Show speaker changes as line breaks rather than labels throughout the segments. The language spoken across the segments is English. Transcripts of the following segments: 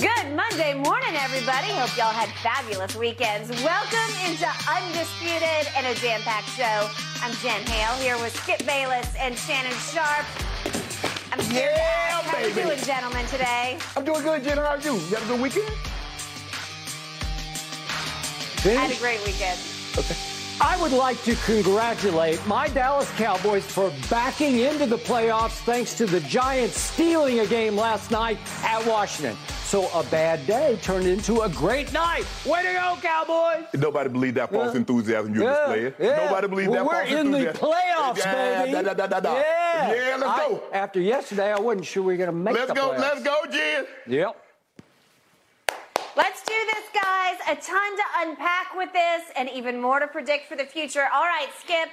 Good Monday morning, everybody. Hope y'all had fabulous weekends. Welcome into Undisputed and a jam packed show. I'm Jen Hale here with Skip Bayless and Shannon Sharpe. I'm scared to
Yeah,
how you doing, gentlemen, today?
I'm doing good, Jen. How are you? You had a good weekend?
I had a great weekend.
I would like to congratulate my Dallas Cowboys for backing into the playoffs thanks to the Giants stealing a game last night at Washington. So a bad day turned into a great night. Way to go, Cowboys!
Nobody believed that false
Yeah.
enthusiasm you're
Yeah,
displaying.
yeah.
Nobody believed
Well,
that false enthusiasm.
we're in the playoffs,
yeah,
baby.
Da, da, da, da.
Yeah,
Yeah, let's
I-
go.
After yesterday, I wasn't sure we were going to make it.
Let's
the
go.
playoffs.
Let's go, Jen.
Yep.
Guys. A ton to unpack with this and even more to predict for the future. All right, Skip,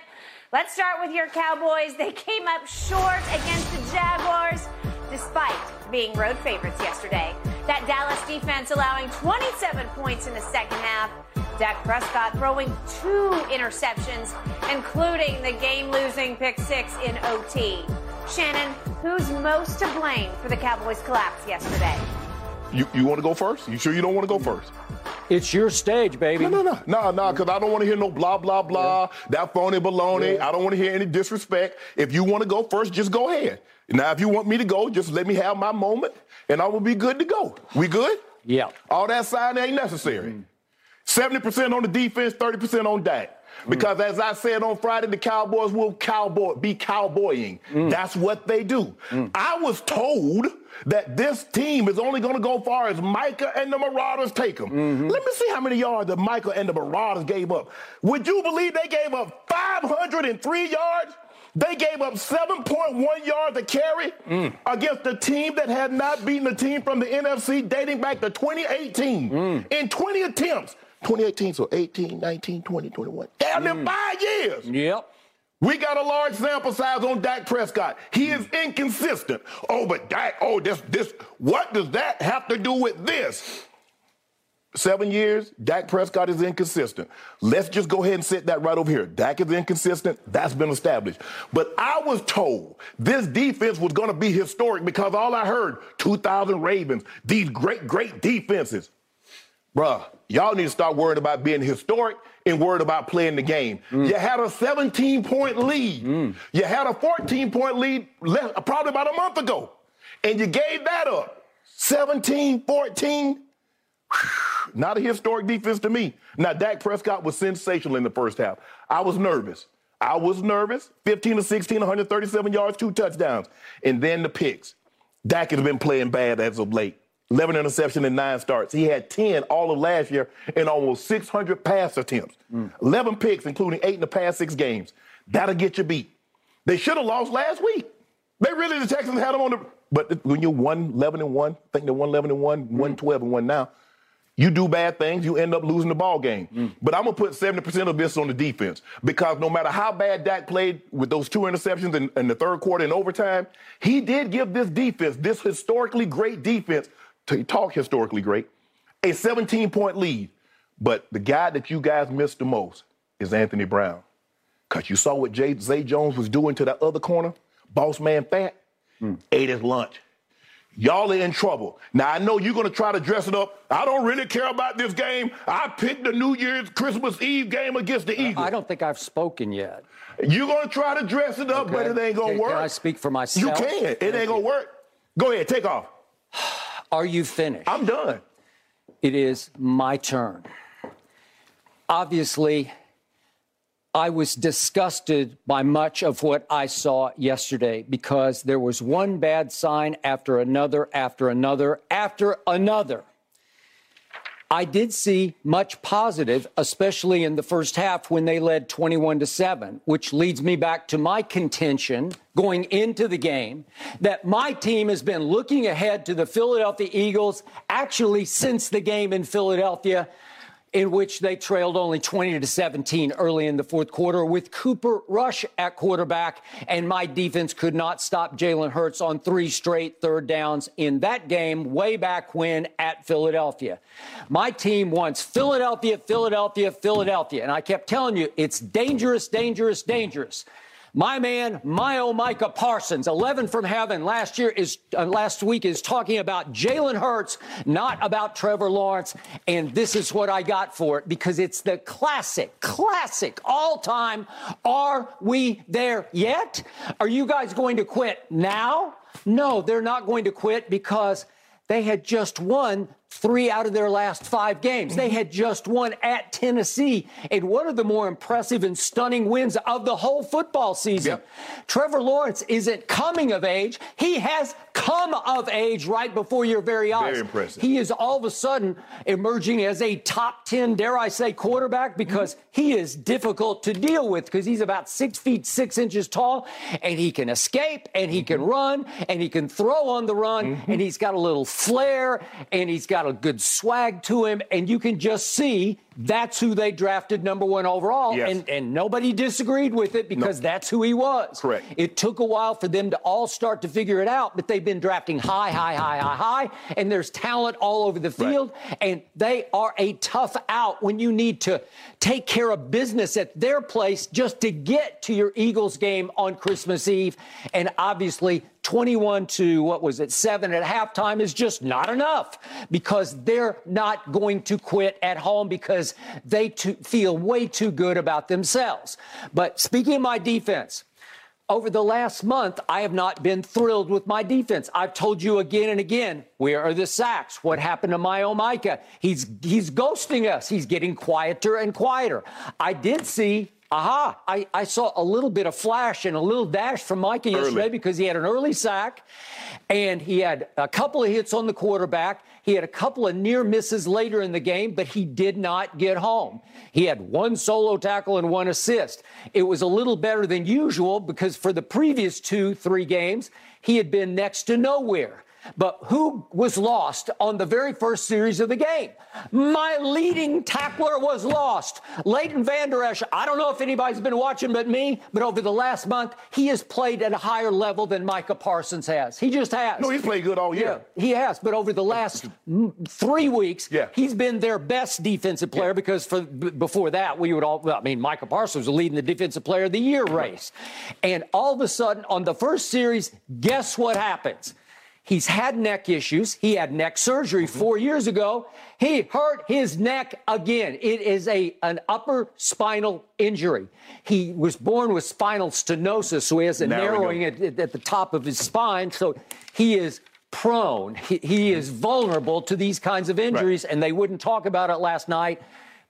let's start with your Cowboys. They came up short against the Jaguars despite being road favorites yesterday. That Dallas defense allowing 27 points in the second half. Dak Prescott throwing two interceptions, including the game losing pick six in OT. Shannon, who's most to blame for the Cowboys' collapse yesterday?
You, you want to go first? You sure you don't want to go first?
It's your stage, baby.
No, no, no, no, no, because I don't want to hear no blah, blah, blah, that phony baloney.
Yeah.
I don't want to hear any disrespect. If you want to go first, just go ahead. Now, if you want me to go, just let me have my moment, and I will be good to go. We good?
Yeah.
All that sign ain't necessary. Mm. 70% on the defense, 30% on Dak. Because as I said on Friday, the Cowboys will cowboy be cowboying. Mm. That's what they do. Mm. I was told that this team is only going to go far as Micah and the Marauders take them. Mm-hmm. Let me see how many yards the Micah and the Marauders gave up. Would you believe they gave up 503 yards? They gave up 7.1 yards a carry mm. against a team that had not beaten a team from the NFC dating back to 2018 in 20 attempts. 2018, so 18, 19, 20, 21. Damn near mm. five years.
Yep.
We got a large sample size on Dak Prescott. He is mm. inconsistent. Oh, but Dak, oh, this, this, what does that have to do with this? Seven years, Dak Prescott is inconsistent. Let's just go ahead and set that right over here. Dak is inconsistent. That's been established. But I was told this defense was going to be historic because all I heard 2,000 Ravens, these great, great defenses. Bruh, y'all need to start worrying about being historic and worried about playing the game. Mm. You had a 17 point lead. Mm. You had a 14 point lead le- probably about a month ago. And you gave that up. 17, 14. Not a historic defense to me. Now, Dak Prescott was sensational in the first half. I was nervous. I was nervous. 15 to 16, 137 yards, two touchdowns. And then the picks. Dak has been playing bad as of late. 11 interception and nine starts. He had 10 all of last year and almost 600 pass attempts. 11 picks, including eight in the past six games. That'll get you beat. They should have lost last week. They really, the Texans had them on the. But when you're 1 11 and 1, I think they're 1 11 and 1, 1 mm. 12 and 1 now, you do bad things, you end up losing the ball game. Mm. But I'm gonna put 70% of this on the defense because no matter how bad Dak played with those two interceptions in, in the third quarter and overtime, he did give this defense, this historically great defense, to talk historically great, a 17 point lead. But the guy that you guys missed the most is Anthony Brown. Because you saw what Jay, Zay Jones was doing to that other corner, boss man fat, hmm. ate his lunch. Y'all are in trouble. Now, I know you're going to try to dress it up. I don't really care about this game. I picked the New Year's Christmas Eve game against the Eagles.
I don't think I've spoken yet.
You're going to try to dress it up, but it ain't going to work.
Can I speak for myself?
You
myself?
can. It ain't going to work. Go ahead, take off.
Are you finished?
I'm done.
It is my turn. Obviously, I was disgusted by much of what I saw yesterday because there was one bad sign after another, after another, after another. I did see much positive, especially in the first half when they led 21 to 7, which leads me back to my contention going into the game that my team has been looking ahead to the Philadelphia Eagles actually since the game in Philadelphia in which they trailed only 20 to 17 early in the fourth quarter with Cooper Rush at quarterback, and my defense could not stop Jalen Hurts on three straight third downs in that game way back when at Philadelphia. My team wants Philadelphia, Philadelphia, Philadelphia, and I kept telling you it's dangerous, dangerous, dangerous. My man, my oh Micah Parsons, 11 from heaven last year is uh, last week is talking about Jalen Hurts, not about Trevor Lawrence, and this is what I got for it because it's the classic, classic, all-time. Are we there yet? Are you guys going to quit now? No, they're not going to quit because they had just won three out of their last five games. They had just won at Tennessee and one of the more impressive and stunning wins of the whole football season. Yep. Trevor Lawrence isn't coming of age. He has come of age right before your very eyes.
Very impressive.
He is all of a sudden emerging as a top 10, dare I say, quarterback because mm-hmm. he is difficult to deal with because he's about six feet six inches tall and he can escape and he can mm-hmm. run and he can throw on the run mm-hmm. and he's got a little flair and he's got got a good swag to him, and you can just see that's who they drafted number one overall.
Yes.
And, and nobody disagreed with it because no. that's who he was.
Correct.
It took a while for them to all start to figure it out, but they've been drafting high, high, high, high, high, and there's talent all over the field, right. and they are a tough out when you need to take care of business at their place just to get to your Eagles game on Christmas Eve. And obviously, 21 to what was it, seven at halftime is just not enough because they're not going to quit at home because they too, feel way too good about themselves. But speaking of my defense, over the last month, I have not been thrilled with my defense. I've told you again and again, where are the sacks? What happened to my Micah? He's he's ghosting us. He's getting quieter and quieter. I did see Aha, I, I saw a little bit of flash and a little dash from Micah early. yesterday because he had an early sack and he had a couple of hits on the quarterback. He had a couple of near misses later in the game, but he did not get home. He had one solo tackle and one assist. It was a little better than usual because for the previous two, three games, he had been next to nowhere. But who was lost on the very first series of the game? My leading tackler was lost. Leighton Vander Esch, I don't know if anybody's been watching but me, but over the last month, he has played at a higher level than Micah Parsons has. He just has.
No, he's played good all year.
Yeah, he has. But over the last three weeks,
yeah.
he's been their best defensive player yeah. because for before that, we would all, well, I mean, Micah Parsons was leading the defensive player of the year race. And all of a sudden, on the first series, guess what happens? He's had neck issues. He had neck surgery mm-hmm. four years ago. He hurt his neck again. It is a an upper spinal injury. He was born with spinal stenosis, so he has a narrowing at, at, the top of his spine. So he is prone. He, he is vulnerable to these kinds of injuries, right. and they wouldn't talk about it last night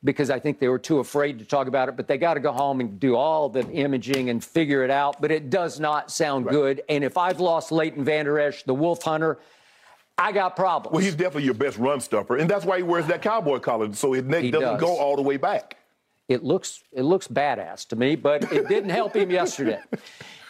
because I think they were too afraid to talk about it. But they got to go home and do all the imaging and figure it out. But it does not sound right. good. And if I've lost Leighton Vander Esch, the Wolf Hunter, I got problems.
Well, he's definitely your best run stuffer, and that's why he wears that cowboy collar, so his neck he doesn't does. go all the way back.
It looks it looks badass to me, but it didn't help him yesterday.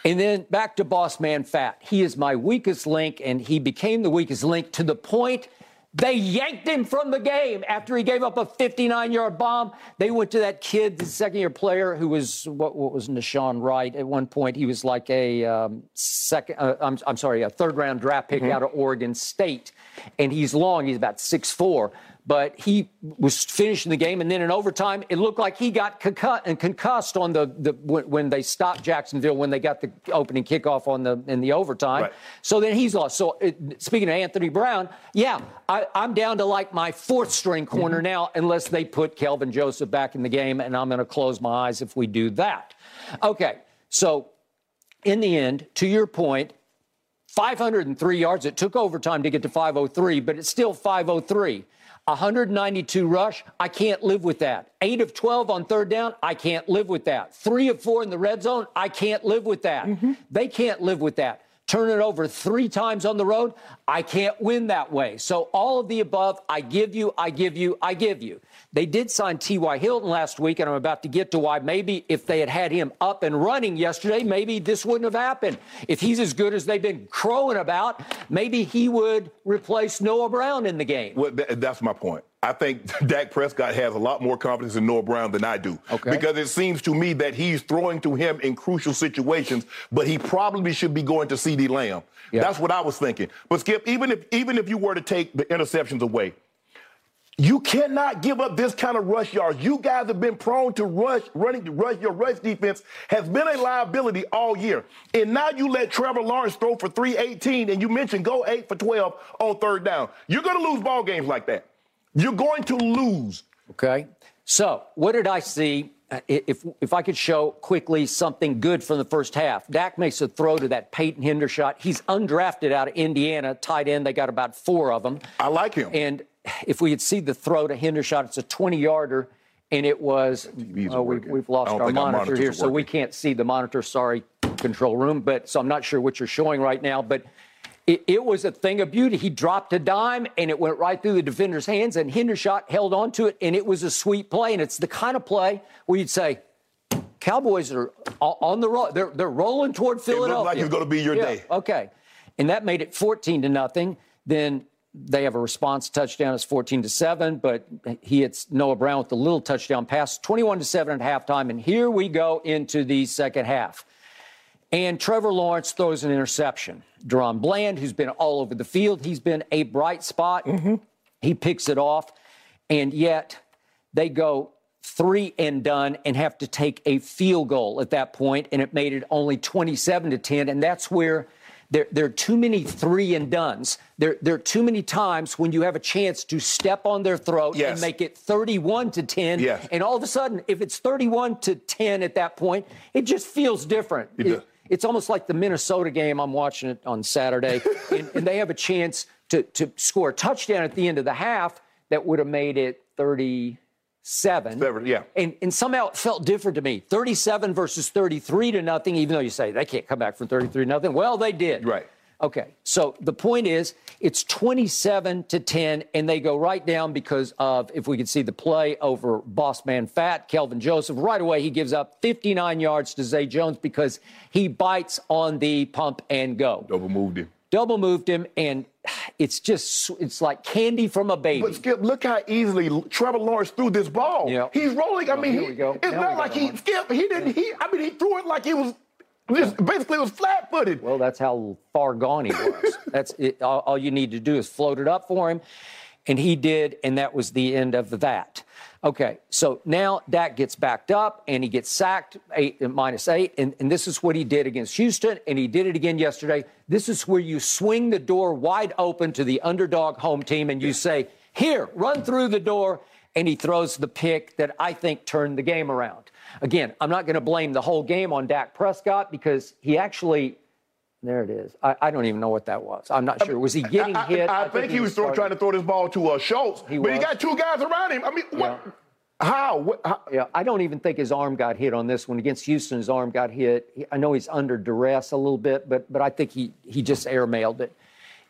And then back to Boss Man Fat. He is my weakest link, and he became the weakest link to the point they yanked him from the game after he gave up a 59 yard bomb. They went to that kid, the second year player, who was, what, what was Nahshon Wright? At one point, he was like a um, second, uh, I'm, I'm sorry, a third round draft pick mm-hmm. out of Oregon State. And he's long, he's about six four but he was finishing the game, and then in overtime, it looked like he got concussed and concussed on the, the when, they stopped Jacksonville when they got the opening kickoff on the in the overtime. Right. So then he's lost. So it, speaking of Anthony Brown, yeah, I, am down to like my fourth string corner mm-hmm. now, unless they put Kelvin Joseph back in the game, and I'm going to close my eyes if we do that. Okay, so in the end, to your point, 503 yards. It took overtime to get to 503, but it's still 503. 192 rush, I can't live with that. 8 of 12 on third down, I can't live with that. 3 of 4 in the red zone, I can't live with that. Mm-hmm. They can't live with that. Turn it over three times on the road, I can't win that way. So, all of the above, I give you, I give you, I give you. They did sign T.Y. Hilton last week, and I'm about to get to why maybe if they had had him up and running yesterday, maybe this wouldn't have happened. If he's as good as they've been crowing about, maybe he would replace Noah Brown in the game.
Well, that's my point. I think Dak Prescott has a lot more confidence in Noah Brown than I do.
Okay.
Because it seems to me that he's throwing to him in crucial situations, but he probably should be going to CeeDee Lamb. That's what I was thinking. But Skip, even if even if you were to take the interceptions away, You cannot give up this kind of rush yards. You guys have been prone to rush, running to rush. Your rush defense has been a liability all year. And now you let Trevor Lawrence throw for 318, and you mentioned go 8 for 12 on third down. You're going to lose ball games like that. You're going to lose.
Okay. So, what did I see? If, if I could show quickly something good from the first half, Dak makes a throw to that Peyton Hendershot. He's undrafted out of Indiana, tight end. They got about four of them.
I like him.
And if we had seen the throw to Hendershot, it's a 20 yarder, and it was. Oh, we, have lost our monitor here, so we can't see the monitor. Sorry, control room. But so I'm not sure what you're showing right now, but it, it, was a thing of beauty. He dropped a dime and it went right through the defender's hands, and Hendershot held on to it, and it was a sweet play. And it's the kind of play where you'd say, Cowboys are on the roll. They're, they're rolling toward Philadelphia. It
looked like it's going to be your
yeah,
day.
Okay. And that made it 14 to nothing. Then they have a response touchdown. It's 14 to 7, but he hits Noah Brown with the little touchdown pass, 21 to 7 at halftime. And here we go into the second half. And Trevor Lawrence throws an interception. DaRon Bland, who's been all over the field, he's been a bright spot. Mm-hmm. He picks it off, and yet they go three and done and have to take a field goal at that point, and it made it only 27 to 10. And that's where there, there are too many three and duns. There, there are too many times when you have a chance to step on their throat yes. and make it 31 to 10. Yes. And all of a sudden, if it's 31 to 10 at that point, it just feels different. It, it's almost like the Minnesota game. I'm watching it on Saturday, and, and, they have a chance to, to score a touchdown at the end of the half that would have made it 37.
Seven, yeah.
And, and somehow it felt different to me. 37 versus 33 to nothing, even though you say they can't come back from 33 to nothing. Well, they did.
Right.
Okay, so the point is, it's 27 to 10, and they go right down because of, if we could see the play over boss man fat, Kelvin Joseph. Right away, he gives up 59 yards to Zay Jones because he bites on the pump and go.
Double moved him.
Double moved him, and it's just, it's like candy from a baby.
But Skip, look how easily Trevor Lawrence threw this ball. Yep. He's rolling. I oh, mean, he, it's now not like he, Skip, he didn't, he, I mean, he threw it like he was just basically was flat footed.
Well, that's how far gone he was. that's it. All, all, you need to do is float it up for him. And he did, and that was the end of that. Okay, so now Dak gets backed up and he gets sacked eight uh, minus eight. And, and this is what he did against Houston, and he did it again yesterday. This is where you swing the door wide open to the underdog home team and you say, Here, run through the door. And he throws the pick that I think turned the game around. Again, I'm not going to blame the whole game on Dak Prescott because he actually there it is. I, I, don't even know what that was. I'm not sure. Was he getting
I,
hit?
I, I think, think, he was, trying to throw this ball to uh, Schultz, he but was. he got two guys around him. I mean, what? Yeah. How? What, how?
Yeah, I don't even think his arm got hit on this one against Houston. His arm got hit. He, I know he's under duress a little bit, but but I think he he just airmailed it.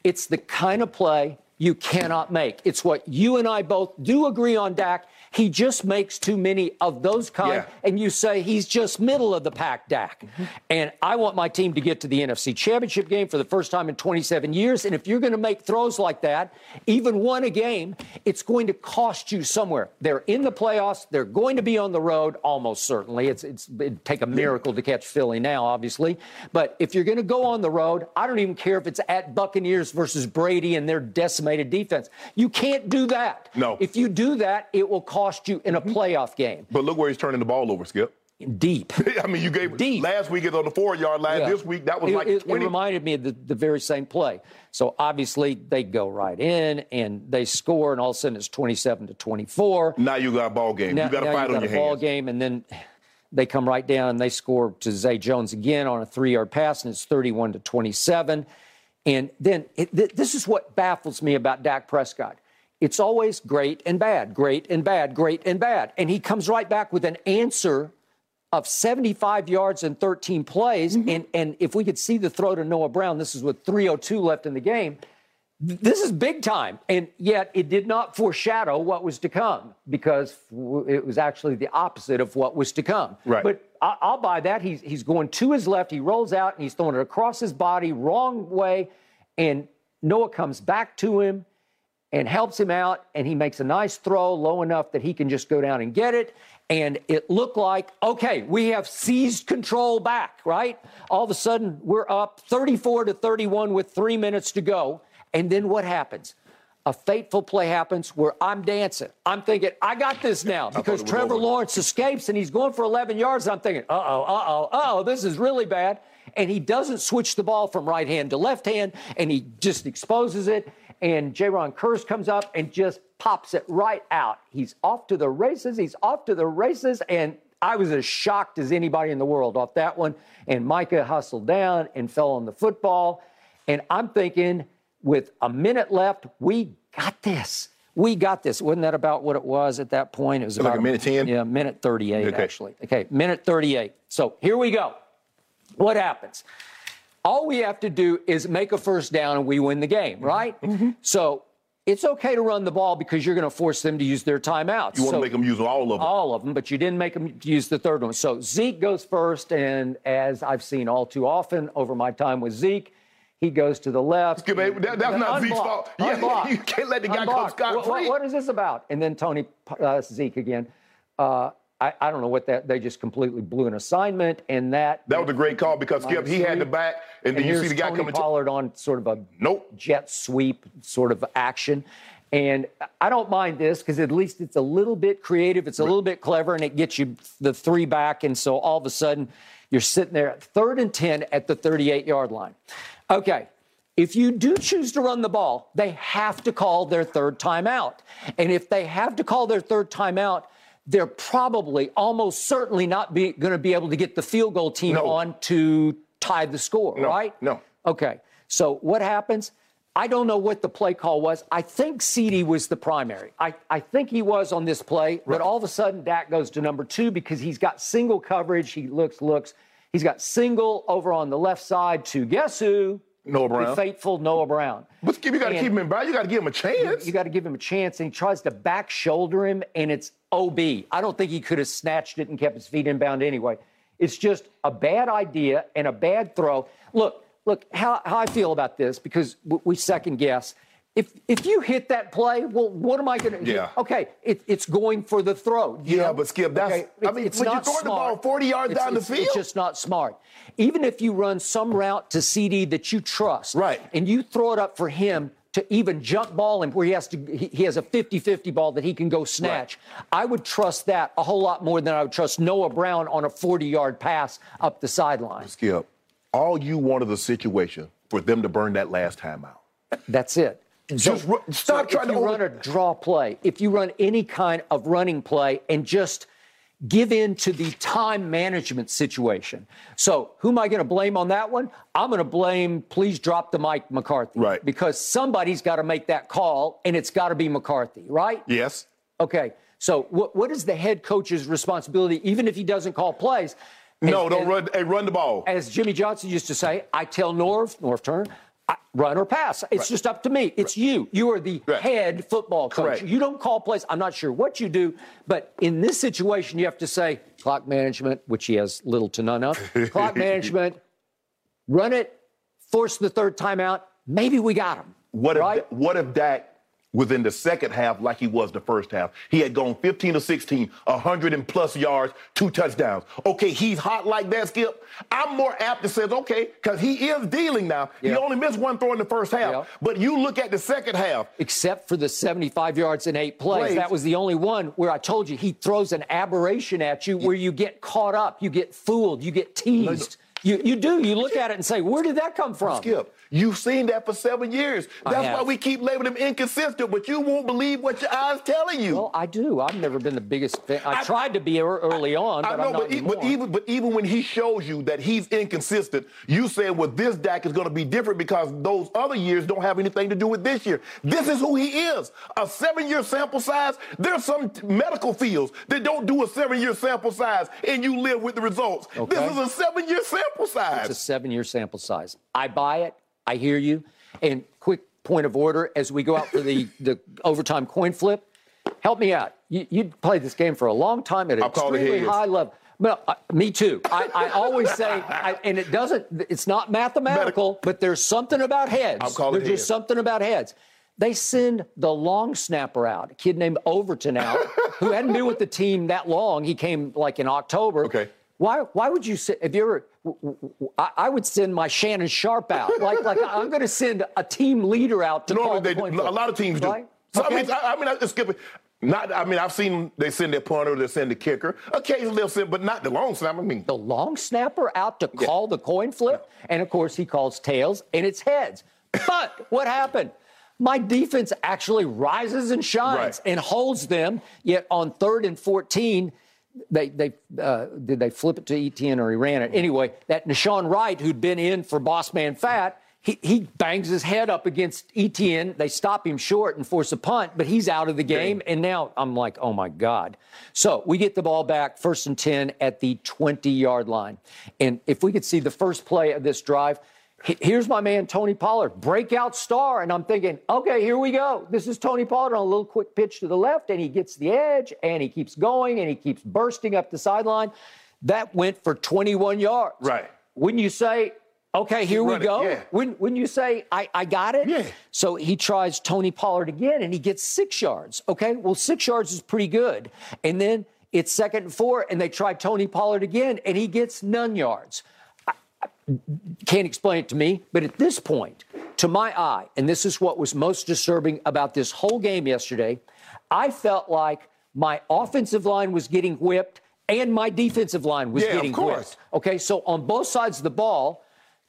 It's the kind of play you cannot make. It's what you and I both do agree on, Dak. He just makes too many of those kind, yeah. and you say he's just middle of the pack, Dak. Mm-hmm. And I want my team to get to the NFC Championship game for the first time in 27 years. And if you're going to make throws like that, even one a game, it's going to cost you somewhere. They're in the playoffs. They're going to be on the road, almost certainly. It's, it's it'd take a miracle to catch Philly now, obviously. But if you're going to go on the road, I don't even care if it's at Buccaneers versus Brady and their decimated defense. You can't do that.
No.
If you do that, it will cost cost you in a mm-hmm. playoff game.
But look where he's turning the ball over, Skip.
Deep.
I mean, you gave deep. Last week it's on the four yard line. Yeah. This week that was
it,
like
it,
20.
It reminded me of the, the very same play. So obviously they go right in and they score, and all of a sudden it's 27 to 24.
Now you got a ball game. Now, you got a fight
you
on
your
hands.
ball game, and then they come right down and they score to Zay Jones again on a three yard pass, and it's 31 to 27. And then it, th- this is what baffles me about Dak Prescott it's always great and bad, great and bad, great and bad. And he comes right back with an answer of 75 yards and 13 plays. Mm-hmm. And, and if we could see the throw to Noah Brown, this is with 3.02 left in the game. This is big time. And yet it did not foreshadow what was to come because it was actually the opposite of what was to come.
Right.
But I'll buy that. He's, he's going to his left. He rolls out and he's throwing it across his body, wrong way. And Noah comes back to him and helps him out, and he makes a nice throw low enough that he can just go down and get it. And it looked like, okay, we have seized control back, right? All of a sudden, we're up 34 to 31 with three minutes to go. And then what happens? a fateful play happens where I'm dancing. I'm thinking, I got this now because Trevor. Lawrence escapes and he's going for 11 yards. I'm thinking, uh oh, uh oh, uh oh, this is really bad. And he doesn't switch the ball from right hand to left hand and he just exposes it. And Jayron Kearse comes up and just pops it right out. He's off to the races. He's off to the races. And I was as shocked as anybody in the world off that one. And Micah hustled down and fell on the football. And I'm thinking, with a minute left, we got this. We got this. Wasn't that about what it was at that point? It was
like
about
a minute 10?
Yeah, minute 38,
Okay.
actually. Okay, minute 38. So here we go. What happens? All we have to do is make a first down and we win the game, right?
Mm-hmm.
So it's okay to run the ball because you're going to force them to use their timeouts.
You want
So-
to make them use all of them.
all of them, but you didn't make them use the third one. So Zeke goes first, and as I've seen all too often over my time with Zeke, he goes to the left.
Skip, that- that's not Zeke's fault. Yeah,
Unblocked.
you can't let the guy come
Unblocked.
scot
What- what- what is this about? And then Tony, uh, Zeke again. Uh, I, I don't know what that. They just completely blew an assignment, and that.
That was a great call because Skip, he had the back, and then you see the guy
Tony
coming. to-
Pollard on sort of a
Nope.
jet sweep sort of action. And I don't mind this because at least it's a little bit creative, it's a little bit clever, and it gets you the three back. And so all of a sudden, you're sitting there at third and 10 at the 38 yard line. Okay. If you do choose to run the ball, they have to call their third timeout. And if they have to call their third timeout, they're probably almost certainly not going to be able to get the field goal team
No.
on to tie the score,
No,
right?
no.
Okay. So what happens? I don't know what the play call was. I think CeeDee was the primary. I, I think he was on this play, but all of a sudden Dak goes to number two because he's got single coverage. He looks, looks. He's got single over on the left side to guess who?
Noah Brown.
The faithful Noah Brown.
But you got to keep him in bounds. You got to give him a chance.
You got to give him a chance, and he tries to back shoulder him, and it's OB. I don't think he could have snatched it and kept his feet inbound anyway. It's just a bad idea and a bad throw. Look, look how, how I feel about this because we second guess. If if you hit that play, well, what am I going to?
Yeah.
Okay, it, it's going for the throw.
Yeah,
know?
but Skip, that's- I mean,
it's
when you
not
throw the ball 40 yards
It's-
down the
field, It's just not smart. Even if you run some route to CeeDee that you trust,
Right.
and you throw it up for him to even jump ball him where he has to he, has a 50-50 ball that he can go snatch. I would trust that a whole lot more than I would trust Noah Brown on a 40-yard pass up the sideline.
Skip, all you want is a situation for them to burn that last time out.
That's it.
Just ru- stop
if
trying to
you
over-
run a draw play, if you run any kind of running play and just give in to the time management situation. So, who am I going to blame on that one? I'm going to blame, please drop the mic, McCarthy.
Right.
Because somebody's got to make that call, and it's got to be McCarthy, right?
Yes.
Okay. So, what, what is the head coach's responsibility, even if he doesn't call plays?
No,
As-
don't
as-
run. Hey, run the ball.
as Jimmy Johnson used to say, I tell Norv, Norv Turner, I, run or pass. It's just up to me. It's you. You are the
Right.
head football coach.
Correct.
You don't call plays. I'm not sure what you do, but in this situation, you have to say clock management, which he has little to none of. clock management, run it, force the third timeout. Maybe we got him.
What if
right?
what if Dak was in the second half like he was the first half? He had gone 15 to 16, 100 and plus yards, two touchdowns. Okay, he's hot like that, Skip. I'm more apt to say, okay, because he is dealing now. He only missed one throw in the first half.
Yeah.
But you look at the second half.
except for the 75 yards and eight plays.
Plays.
That was the only one where I told you he throws an aberration at you where you get caught up, you get fooled, you get teased. You, you do. You look at it and say, where did that come from?
Skip, you've seen that for seven years.
I
That's why we keep labeling him inconsistent, but you won't believe what your eyes telling you.
Well, I do. I've never been the biggest fan. I,
I-
tried to be ear- early on, but
I know,
I'm not
but, e- but even but even when he shows you that he's inconsistent, you say, well, this Dak is going to be different because those other years don't have anything to do with this year. This is who he is. A seven-year sample size. There's some t- medical fields that don't do a seven-year sample size, and you live with the results.
Okay.
This is a seven-year sample size.
It's a seven year sample size. I buy it. I hear you. And quick point of order as we go out for the, the overtime coin flip, help me out. You, you played this game for a long time at an
I'll call the
extremely high level. Well, uh, me too. I, I always say, I, and it doesn't, it's not mathematical, but there's something about heads.
I'll call it
there's just something about heads. They send the long snapper out, a kid named Overton out, who hadn't been with the team that long. He came like in October.
Okay.
Why, why would you say, have you ever, I, would send my Shannon Sharpe out. Like, like I'm going to send a team leader out to
Normally
call the
they, do.
flip.
a lot of teams do.
Right?
So,
Okay.
I mean, I, I mean, I just skip it. Not, I mean, I've seen they send their punter, they send the kicker. Occasionally they'll send, but not the long snapper. I mean,
the long snapper out to call the coin flip, and of course he calls tails, and it's heads. But what happened? My defense actually rises and shines
Right.
and holds them. Yet on third and fourteen, they they uh, did they flip it to Etienne or he ran it anyway. That Nahshon Wright, who'd been in for Boss Man Fat. He, he bangs his head up against Etienne. They stop him short and force a punt, but he's out of the game. And now I'm like, oh my God. So we get the ball back, first and 10 at the 20 yard line. And if we could see the first play of this drive, here's my man, Tony Pollard, breakout star. And I'm thinking, okay, here we go. This is Tony Pollard on a little quick pitch to the left, and he gets the edge, and he keeps going, and he keeps bursting up the sideline. That went for 21 yards.
Right.
Wouldn't you say, okay, here we go?
yeah.
Wouldn't, wouldn't you say, I, I got it?
Yeah.
So he tries Tony Pollard again and he gets six yards. Okay, well, six yards is pretty good. And then it's second and four, and they try Tony Pollard again and he gets none yards. Can't explain it to me, but at this point, to my eye, and this is what was most disturbing about this whole game yesterday, I felt like my offensive line was getting whipped and my defensive line was
Yeah, of
getting
course.
whipped. Okay, so on both sides of the ball,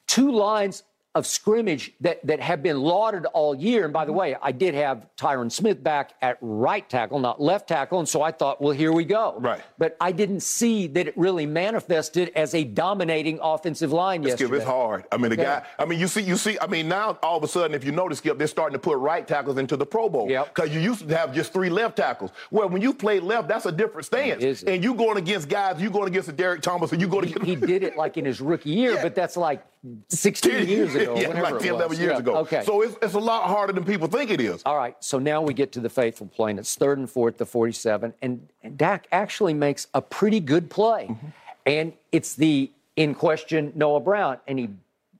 two lines of scrimmage that, that have been lauded all year. And by the mm-hmm. way, I did have Tyron Smith back at right tackle, not left tackle. And so I thought, well, here we go.
Right.
But I didn't see that it really manifested as a dominating offensive line
Skip,
yesterday.
it's hard. I mean, the
Yeah.
guy. I mean, you see, you see. I mean, now all of a sudden, if you notice, Skip, they're starting to put right tackles into the Pro Bowl.
Yep.
Because you used to have just three left tackles. Well, when you play left, that's a different stance. And you going against guys. You going against a Derek Thomas, and you going
he,
to
he did it like in his rookie year,
Yeah.
but that's like 16 years ago.
yeah,
whatever
like
it
10,
was.
11 years
Yeah,
ago.
Okay.
So it's, it's a lot harder than people think it is.
All right, so now we get to the faithful play, and it's third and fourth the 47, and, and Dak actually makes a pretty good play,
Mm-hmm.
and it's the in question Noah Brown, and he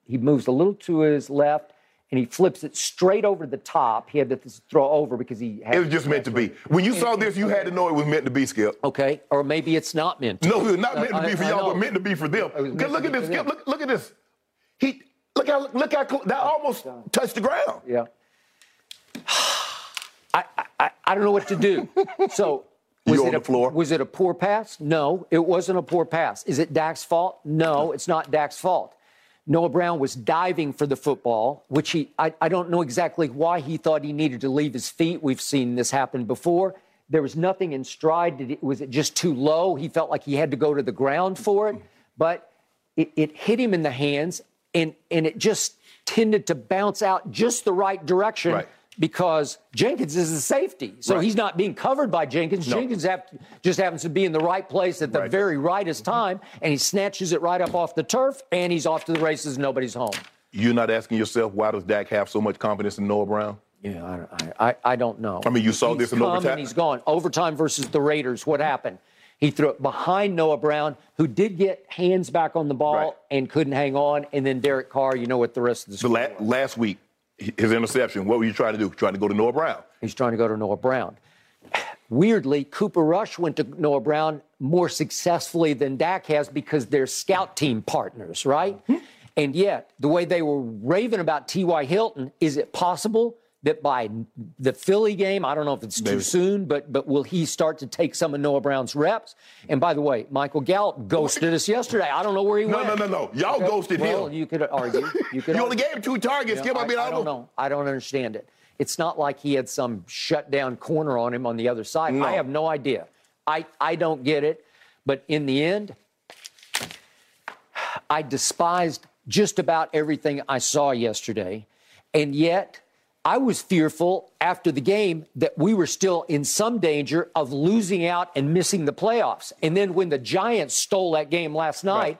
he moves a little to his left, and he flips it straight over the top. He had to throw over because he had
It was just meant to be. When you saw this, you had to know it was meant to be, Skip.
okay, or maybe it's not meant. To.
No, it was not meant to
I-
be for
I
y'all,
know.
but meant to be for them. Look
meant
look
to
at this, Skip. Look, look at this. He look how look how that oh almost touched the ground.
Yeah. I, I, I don't know what to do. So was
You
it a,
floor?
Was it a poor pass? No, it wasn't a poor pass. Is it Dak's fault? No, it's not Dak's fault. Noah Brown was diving for the football, which he I, I don't know exactly why he thought he needed to leave his feet. We've seen this happen before. There was nothing in stride. Did it, was it just too low? He felt like he had to go to the ground for it, but it, it hit him in the hands, and and it just tended to bounce out just the right direction
Right.
because Jenkins is a safety. So
Right.
he's not being covered by Jenkins.
No.
Jenkins have, just happens to be in the right place at the
Right.
very rightest time, and he snatches it right up off the turf, and he's off to the races. Nobody's home.
You're not asking yourself why does Dak have so much confidence in Noah Brown?
Yeah, I, I, I don't know.
I mean, you saw
He's
this in overtime.
And he's gone. Overtime versus the Raiders. What happened? He threw it behind Noah Brown, who did get hands back on the ball
Right.
and couldn't hang on. And then Derek Carr, you know what the rest of the story
la- last week, his interception. What were you trying to do? Trying to go to Noah Brown?
He's trying to go to Noah Brown. Weirdly, Cooper Rush went to Noah Brown more successfully than Dak has because they're scout team partners, right? Mm-hmm. And yet, the way they were raving about T.Y. Hilton, is it possible that by the Philly game, I don't know if it's too
Maybe.
soon, but but will he start to take some of Noah Brown's reps? And by the way, Michael Gallup ghosted us yesterday. I don't know where he
No,
went.
no, no, no. Y'all ghosted
well,
him.
you could argue. You could
You only gave him two targets. Skip, I, mean,
I, don't know. I don't understand it. It's not like he had some shut down corner on him on the other side.
No.
I have no idea. I, I don't get it. But in the end, I despised just about everything I saw yesterday. And yet, I was fearful after the game that we were still in some danger of losing out and missing the playoffs. And then when the Giants stole that game last night,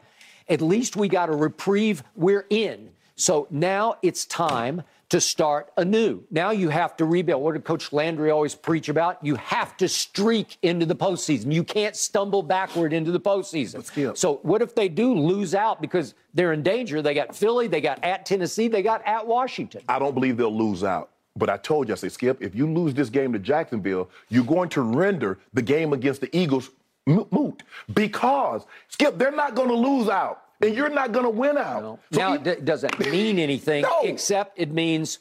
at least we got a reprieve. We're in. So now it's time to start anew. Now you have to rebuild. What did Coach Landry always preach about? You have to streak into the postseason. You can't stumble backward into the postseason.
Skip.
So what if they do lose out because they're in danger? They got Philly, they got at Tennessee, they got at Washington.
I don't believe they'll lose out. But I told you, I said, Skip, if you lose this game to Jacksonville, you're going to render the game against the Eagles moot. Because, Skip, they're not going to lose out. And you're not going to win out.
No.
So
now,
you-
it doesn't mean anything
No.
except it means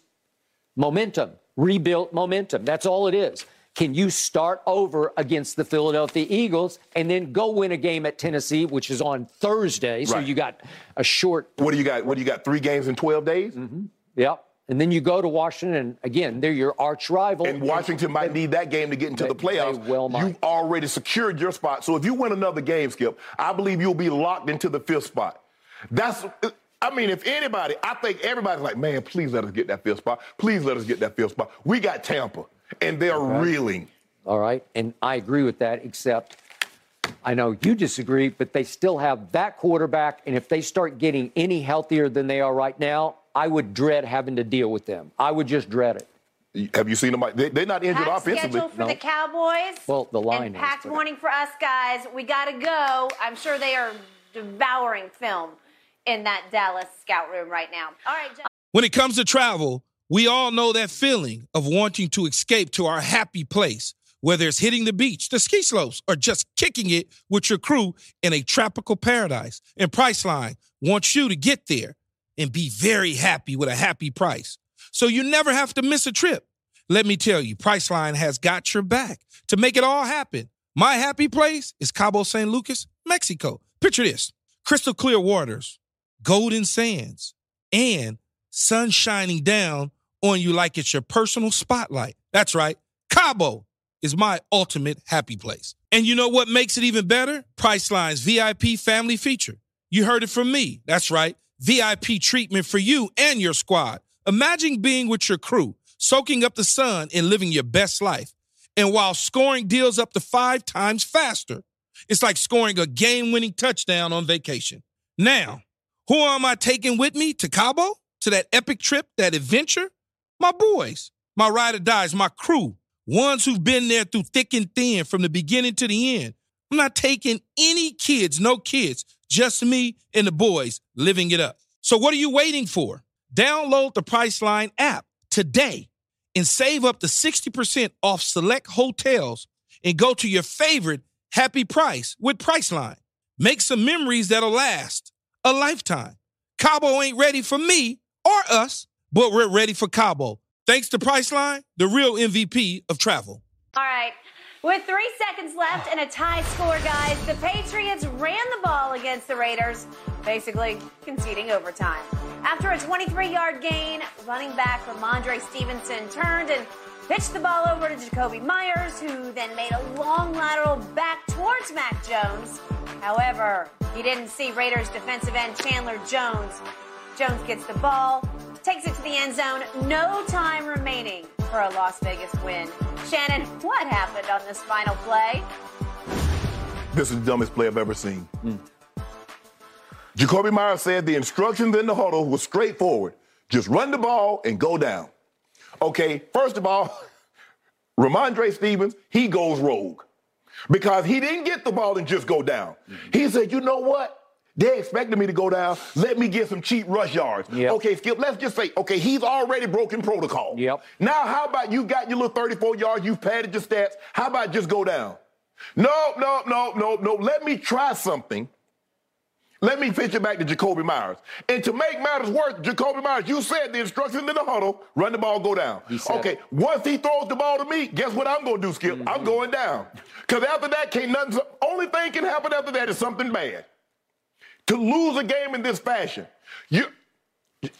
momentum, rebuilt momentum. That's all it is. Can you start over against the Philadelphia Eagles and then go win a game at Tennessee, which is on Thursday? So
Right.
you got a short,
what do you got? What do you got? Three games in 12 days? Mm-hmm.
yep. And then you go to Washington, and again, they're your arch rival.
And Washington might need that game to get into
They-
the playoffs.
they well might.
You've already secured your spot. So if you win another game, Skip, I believe you'll be locked into the fifth spot. That's, I mean, if anybody, I think everybody's like, man, please let us get that fifth spot. Please let us get that fifth spot. We got Tampa, and they're reeling.
All right. And I agree with that, except I know you disagree, but they still have that quarterback. And if they start getting any healthier than they are right now, I would dread having to deal with them. I would just dread it.
Have you seen them? They, they're not injured
Packed
offensively.
schedule for
No.
the Cowboys.
Well, the line
and
is,
packed
but-
morning for us guys. We got to go. I'm sure they are devouring film in that Dallas scout room right now. All right, Jeff.
When it comes to travel, we all know that feeling of wanting to escape to our happy place, whether it's hitting the beach, the ski slopes, or just kicking it with your crew in a tropical paradise. And Priceline wants you to get there and be very happy with a happy price. So you never have to miss a trip. Let me tell you, Priceline has got your back to make it all happen. My happy place is Cabo San Lucas, Mexico. Picture this crystal clear waters, golden sands, and sun shining down on you like it's your personal spotlight. That's right. Cabo is my ultimate happy place. And you know what makes it even better? Priceline's VIP family feature. You heard it from me. That's right. VIP treatment for you and your squad. Imagine being with your crew, soaking up the sun and living your best life. And while scoring deals up to five times faster, it's like scoring a game winning touchdown on vacation. Now, who am I taking with me to Cabo? To that epic trip, that adventure? My boys, my ride or dies, my crew, ones who've been there through thick and thin from the beginning to the end. I'm not taking any kids, no kids, just me and the boys living it up. So what are you waiting for? Download the Priceline app today and save up to 60% off select hotels and go to your favorite happy price with Priceline. Make some memories that'll last a lifetime. Cabo ain't ready for me or us, but we're ready for Cabo. Thanks to Priceline, the real MVP of travel.
All right. With three seconds left and a tie score, guys, the Patriots ran the ball against the Raiders, basically conceding overtime. After a 23 yard gain, running back Rhamondre Stevenson turned and pitched the ball over to Jakobi Meyers, who then made a long lateral back towards Mac Jones. However, he didn't see Raiders defensive end Chandler Jones. Jones gets the ball, takes it to the end zone, no time remaining for a Las Vegas win. Shannon, what happened on this final play?
This is the dumbest play I've ever seen. Jakobi Meyers said the instructions in the huddle was straightforward. Just run the ball and go down. Okay, first of all, Rhamondre Stevens, he goes rogue. Because he didn't get the ball and just go down. He said, you know what? They expected me to go down. Let me get some cheap rush yards.
Yep.
Okay, Skip, let's just say, okay, he's already broken protocol.
Yep.
Now, how about you got your little 34 yards, you've padded your stats. How about just go down? No, no, no, no, no. Let me try something. Let me pitch it back to Jakobi Meyers. And to make matters worse, Jakobi Meyers, you said the instructions in the huddle, run the ball, go down. Okay,
it.
once he throws the ball to me, guess what I'm gonna do, Skip? I'm mm-hmm. going down. Because after that, can't nothing, only thing can happen after that is something bad. To lose a game in this fashion, you,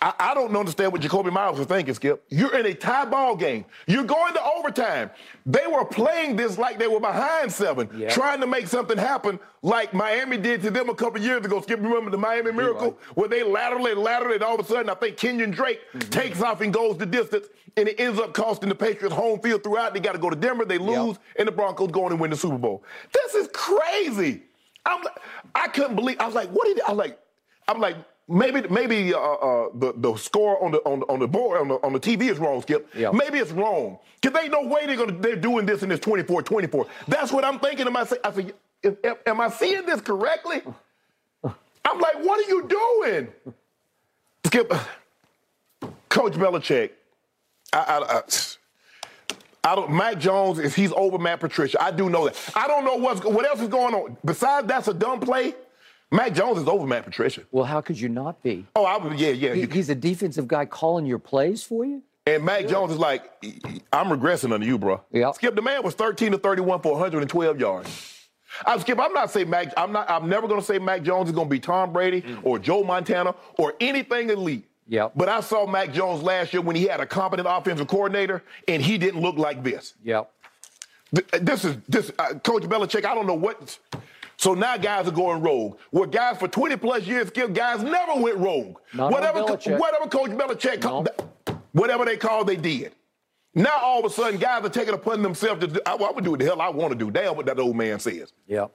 I, I don't understand what Jakobi Meyers was thinking, Skip. You're in a tie ball game. You're going to overtime. They were playing this like they were behind seven,
Yeah.
trying to make something happen like Miami did to them a couple years ago. Skip, remember the Miami Miracle? Where they laterally, laterally, and all of a sudden, I think Kenyan Drake mm-hmm. takes off and goes the distance, and it ends up costing the Patriots home field throughout. They got to go to Denver, they lose, and the Broncos go on and win the Super Bowl. This is crazy. I'm, like- I couldn't believe. I was like, what did I was like? I'm like, maybe maybe uh, uh, the the score on the on the, on the board on the, on the TV is wrong, Skip.
Yeah.
Maybe it's wrong because ain't no way they're gonna they're doing this in this 24-24. That's what I'm thinking to myself. I said, am, am- am I seeing this correctly? I'm like, what are you doing, Skip? Coach Belichick, I, I, I I don't. Mac Jones, is he's over Matt Patricia, I do know that. I don't know what's what else is going on. Besides, that's a dumb play. Mac Jones is over Matt Patricia.
Well, how could you not be?
Oh, I would, yeah, yeah.
He, he's a defensive guy calling your plays for you.
and Mac Jones is like, I'm regressing under you, bro.
Yeah.
Skip, the man was 13 to 31 for 112 yards. I'm Skip. I'm not saying Mac. I'm not. I'm never going to say Mac Jones is going to be Tom Brady mm. or Joe Montana or anything elite.
Yep.
But I saw Mac Jones last year when he had a competent offensive coordinator, and he didn't look like this.
Yep.
This is this uh, Coach Belichick. I don't know what. So now guys are going rogue. Where guys for 20 plus years, guys never went rogue.
Not
whatever,
Belichick.
whatever Coach Belichick,
No.
whatever they called, they did. Now all of a sudden, guys are taking it upon themselves to. Do, I, I would do what the hell I want to do. Damn what that old man says.
Yep.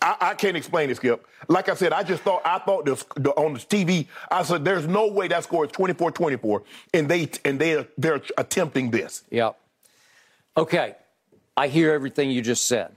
I, I can't explain it, Skip. Like I said, I just thought I thought this, the, on the TV. I said, "There's no way that score is 24-24, and they and they they're attempting this."
Yep. Okay. I hear everything you just said.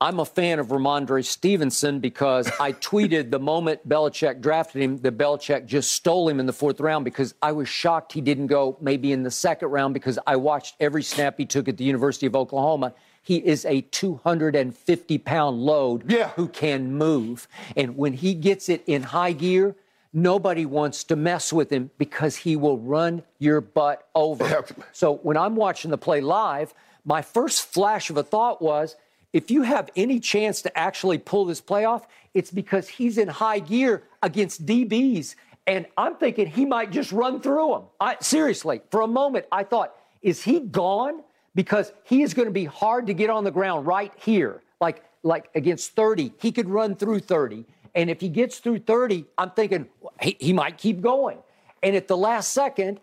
I'm a fan of Rhamondre Stevenson because I tweeted the moment Belichick drafted him that Belichick just stole him in the fourth round because I was shocked he didn't go maybe in the second round because I watched every snap he took at the University of Oklahoma. He is a 250 pound load
Yeah.
who can move. And when he gets it in high gear, nobody wants to mess with him because he will run your butt over. So when I'm watching the play live, my first flash of a thought was if you have any chance to actually pull this play off, it's because he's in high gear against DBs. And I'm thinking he might just run through them. I, seriously, for a moment, I thought, is he gone? Because he is going to be hard to get on the ground right here. Like, like against 30, he could run through 30. And if he gets through 30, I'm thinking he, he might keep going. And at the last second,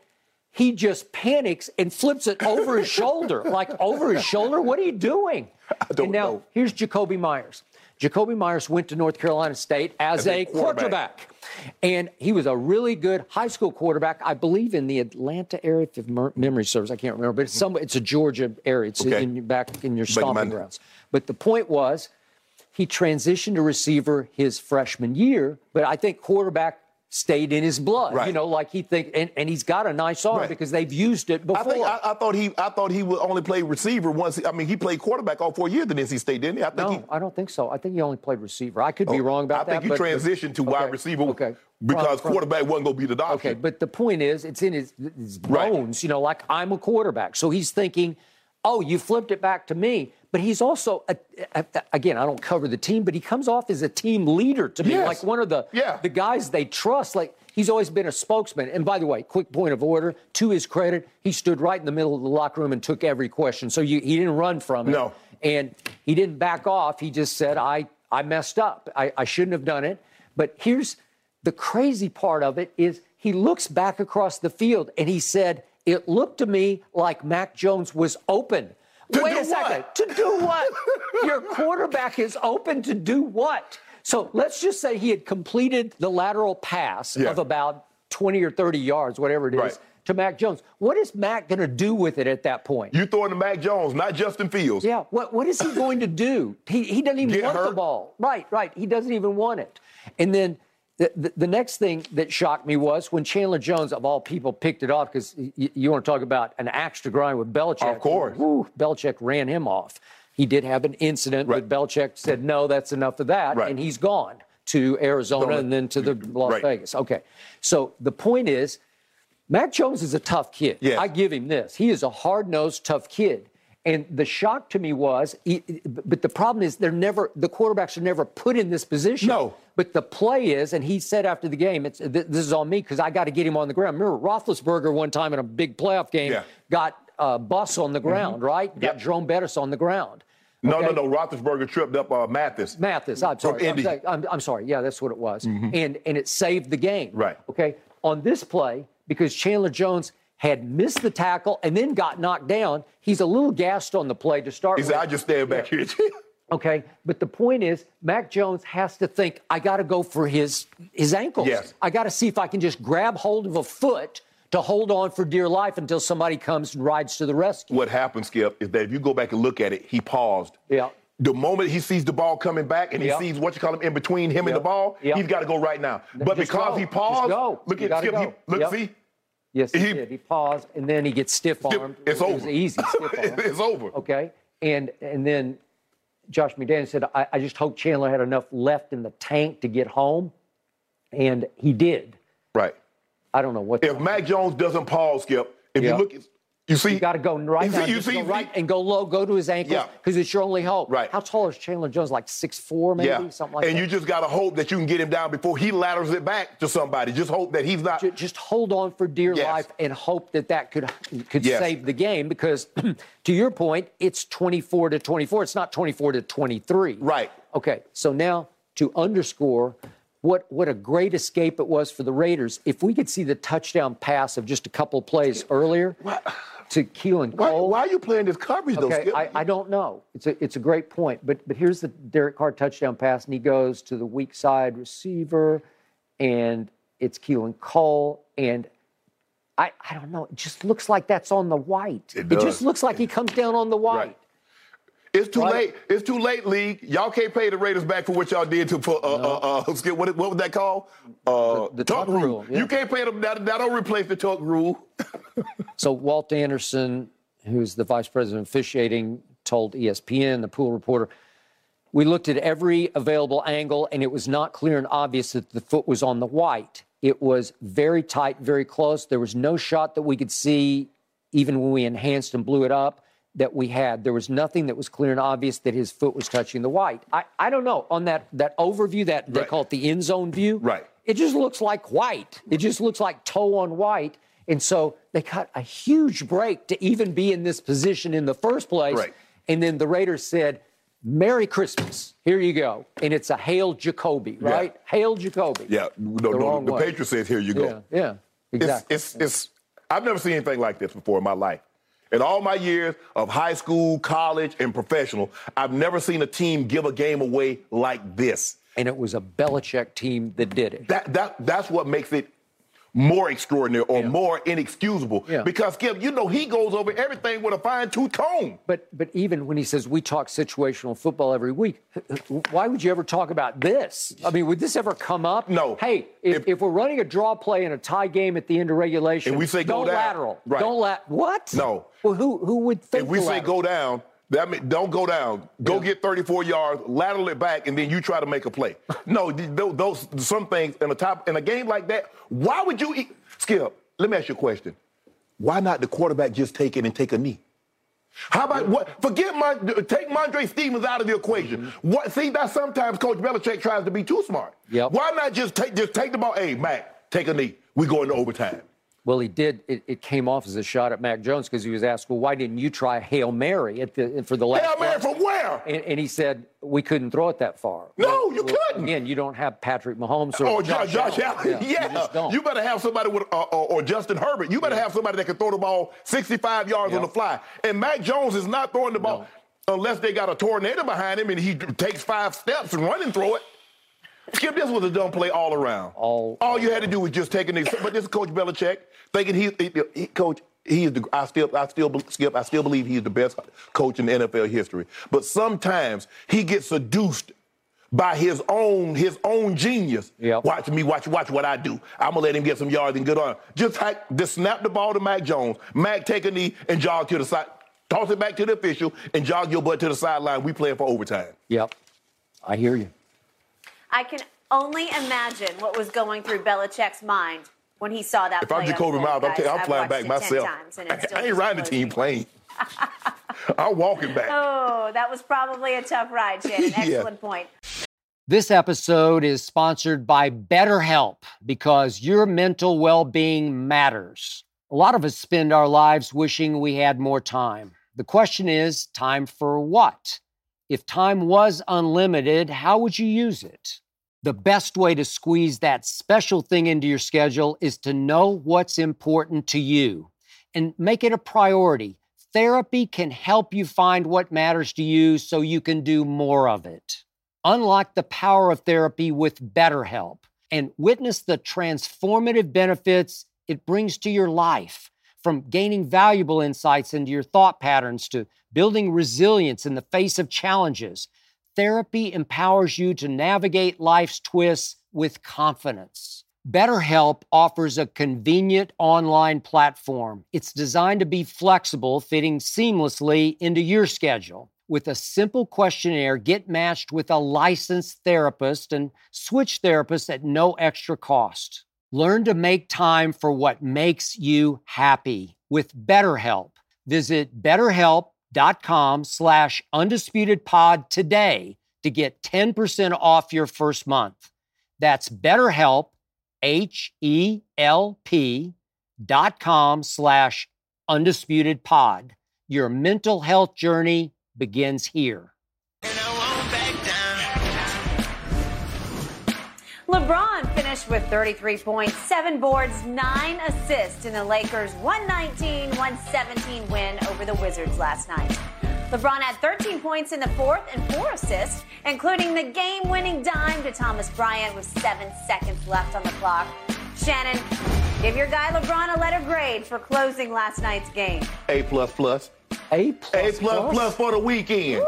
he just panics and flips it over his shoulder. Like, over his shoulder? What are you doing?
don't
and now,
know.
here's Jakobi Meyers. Jakobi Meyers went to North Carolina State as,
As a quarterback.
quarterback. And he was a really good high school quarterback, I believe, in the Atlanta area, if memory serves. I can't remember, but it's, some, it's a Georgia area. It's
Okay.
in, back in your stomping grounds. But the point was, he transitioned to receiver his freshman year, but I think quarterback stayed in his blood.
Right.
You know, like he think, and, and he's got a nice arm
Right.
because they've used it before.
I think I, I thought he I thought he would only play receiver once. I mean, he played quarterback all four years at NC State, didn't he? I think
no,
he.
I don't think so. I think he only played receiver. I could be
Oh,
wrong about that.
I think
that.
he
but- but-
transitioned to wide receiver
okay.
because
From-
quarterback wasn't going to be the option.
Okay, but the point is, it's in his, his
Right.
bones, you know, like I'm a quarterback. So he's thinking, oh, you flipped it back to me. But he's also, a, a- again, I don't cover the team, but he comes off as a team leader to me,
Yes.
like one of the,
Yeah.
the guys they trust. Like he's always been a spokesman. And by the way, quick point of order to his credit, he stood right in the middle of the locker room and took every question. So you, he didn't run from it.
No.
And he didn't back off. He just said, I, I messed up. I, I shouldn't have done it. But here's the crazy part of it is he looks back across the field and he said, It looked to me like Mac Jones was open.
To
Wait a second.
what?
To do what? Your quarterback is open to do what? So let's just say he had completed the lateral pass
Yeah.
of about 20 or 30 yards, whatever it is,
Right.
to Mac Jones. What is Mac going to do with it at that point?
You throwing to Mac Jones, not Justin Fields.
Yeah, what what is he going to do? He he doesn't even
Get
want the ball. Right, right. He doesn't even want it. And then the, the, the next thing that shocked me was when Chandler Jones, of all people, picked it off because y- you want to talk about an axe to grind with Belichick.
Of course.
Woo, Belichick ran him off. He did have an incident,
Right.
but Belichick said, no, that's enough of that.
Right.
And he's gone to Arizona
Don't-
and then to the Las
Right.
Vegas. Okay. So the point is, Mac Jones is a tough kid.
Yes.
I give him this. He is a hard nosed, tough kid. And the shock to me was, but the problem is they're never, the quarterbacks are never put in this position.
No.
But the play is, and he said after the game, it's, th- this is on me because I got to get him on the ground. Remember, Roethlisberger one time in a big playoff game
Yeah.
got uh, Bus on the ground, right? Got
Yep.
Jerome Bettis on the ground.
No,
Okay?
no, no. Roethlisberger tripped up uh, Mathis.
Mathis, I'm sorry. I'm, sorry. I'm, I'm sorry. Yeah, that's what it was. And and it saved the game.
Right.
Okay. On this play, because Chandler Jones had missed the tackle and then got knocked down, he's a little gassed on the play to start
He
with.
said, I just stand back here.
Okay, but the point is, Mac Jones has to think, I got to go for his his ankles.
Yes.
I got to see if I can just grab hold of a foot to hold on for dear life until somebody comes and rides to the rescue.
what happened, Skip, is that if you go back and look at it, he paused.
Yeah.
The moment he sees the ball coming back and he
Yeah.
sees what you call him in between him and the ball,
Yeah.
he's got to go right now. But
Just
because
go.
he paused, look at Skip. He, look,
Yep.
see,
Yes, he,
He-
did. He paused and then he gets stiff armed.
it's
It
over.
was easy
it's over.
Okay, and and then Josh McDaniel said, I, I just hope Chandler had enough left in the tank to get home. And he did.
Right.
I don't know what.
If Mac Jones doesn't pause, Skip, if
Yeah.
you look, you see,
You got to go right
you
now.
see, you see,
go right and go low, go to his ankles
Yeah.
because it's your only hope.
Right.
How tall is Chandler Jones? Like six four, maybe
yeah,
something like
and
that.
And you just got to hope that you can get him down before he ladders it back to somebody. Just hope that he's not.
Ju- just hold on for dear
Yes.
life and hope that that could could
Yes.
save the game because to your point it's 24 to 24 it's not 24 to 23
Right.
okay so now to underscore what what a great escape it was for the Raiders if we could see the touchdown pass of just a couple plays earlier to Keelan
Why,
Cole
why are you playing this coverage though,
Okay? I, I don't know. It's a it's a great point, but but here's the Derek Carr touchdown pass, and he goes to the weak side receiver, and it's Keelan Cole, and I I don't know. It just looks like that's on the white.
It
just looks like he comes down on the white.
Right. It's too
Right.
late. It's too late, league. Y'all can't pay the Raiders back for what y'all did to for uh, uh, uh, Skip. What, what was that called? Uh,
The- the tuck rule, yeah.
You can't pay them. That, that don't replace the tuck rule.
So Walt Anderson, who's the vice president of officiating, told ESPN, the pool reporter, we looked at every available angle, and it was not clear and obvious that the foot was on the white. It was very tight, very close. There was no shot that we could see, even when we enhanced and blew it up, that we had. There was nothing that was clear and obvious that his foot was touching the white. I, I don't know. On that, that overview, that they
Right.
call it the end zone view,
Right.
it just looks like white. It just looks like toe on white. And so they cut a huge break to even be in this position in the first place.
Right.
And then the Raiders said, Merry Christmas. Here you go. And it's a Hail Jakobi, right? Hail Jakobi.
Yeah, no,
The
no. The
way.
Patriot says, "Here you go."
Yeah, yeah, exactly.
It's, it's, it's, I've never seen anything like this before in my life. In all my years of high school, college, and professional, I've never seen a team give a game away like this.
and it was a Belichick team that did it.
That, that, that's what makes it more extraordinary or
Yeah.
more inexcusable.
Yeah.
Because, Skip, you know he goes over everything with a fine tooth comb.
But but even when he says we talk situational football every week, why would you ever talk about this? I mean, would this ever come up?
No.
Hey, if,
If-
if, we're running a draw play in a tie game at the end of regulation,
And we say go
don't
down.
lateral.
Right.
Don't lat. What?
No.
Well, who who would think
If we say
lateral?
go down, that mean, don't go down. Go
Yeah.
get 34 yards, lateral it back, and then you try to make a play. no, those, some things in a top in a game like that. Why would you? Eat? Skip, let me ask you a question. Why not the quarterback just take it and take a knee? How about what? Forget my take Mondre Stevens out of the equation. Mm-hmm. What? See, that sometimes Coach Belichick tries to be too smart.
Yep.
Why not just take just take the ball? Hey, Mac, take a knee. We go into overtime.
Well, he did. It, it came off as a shot at Mac Jones because he was asked, "Well, why didn't you try Hail Mary at the for the last?"
Hell, Mary
play?"
from where?
And, and he said, "We couldn't throw it that far."
No, you couldn't.
Again, you don't have Patrick Mahomes or
Oh, Josh, Josh Allen.
Yeah,
Yeah,
you
you better have somebody with, uh, or, or Justin Herbert. You better have somebody that can throw the ball 65 yards on the fly. And Mac Jones is not throwing the ball unless they got a tornado behind him and he takes five steps and run and throw it. Skip, this was a dumb play all around.
All-
all you had to do was just take it. But this is Coach Belichick thinking he, he, he coach. He is the. I still, I still, Skip. I still believe he's the best coach in NFL history. But sometimes he gets seduced by his own his own genius.
Yep.
Watch me, watch watch what I do. I'm gonna let him get some yards and good on. Just hack, just snap the ball to Mac Jones. Mac take a knee and jog to the side. Toss it back to the official and jog your butt to the sideline. We playing for overtime.
Yep, I hear you.
I can only imagine what was going through Belichick's mind when he saw that
If I'm Jakobi
unfold,
Miles, I'm,
guys.
I'm flying back myself.
times, and
I ain't riding the team plane. I'm walking back.
Oh, that was probably a tough ride, Shannon.
Yeah.
Excellent point.
This episode is sponsored by BetterHelp because your mental well being matters. A lot of us spend our lives wishing we had more time. The question is time for what? If time was unlimited, how would you use it? The best way to squeeze that special thing into your schedule is to know what's important to you and make it a priority. Therapy can help you find what matters to you so you can do more of it. Unlock the power of therapy with BetterHelp and witness the transformative benefits it brings to your life. From gaining valuable insights into your thought patterns to building resilience in the face of challenges, therapy empowers you to navigate life's twists with confidence. BetterHelp offers a convenient online platform. It's designed to be flexible, fitting seamlessly into your schedule. with a simple questionnaire, get matched with a licensed therapist, and switch therapists at no extra cost. Learn to make time for what makes you happy with BetterHelp. Visit betterhelp.com slash undisputed pod today to get 10% off your first month. That's BetterHelp, H-E-L-P dot com slash undisputed pod. Your mental health journey begins here.
LeBron finished with 33 points, seven boards, nine assists in the Lakers' 119 117 win over the Wizards last night. LeBron had 13 points in the fourth and four assists, including the game winning dime to Thomas Bryant with seven seconds left on the clock. Shannon, give your guy LeBron a letter grade for closing last night's game.
A plus plus.
A plus
A plus plus for the weekend.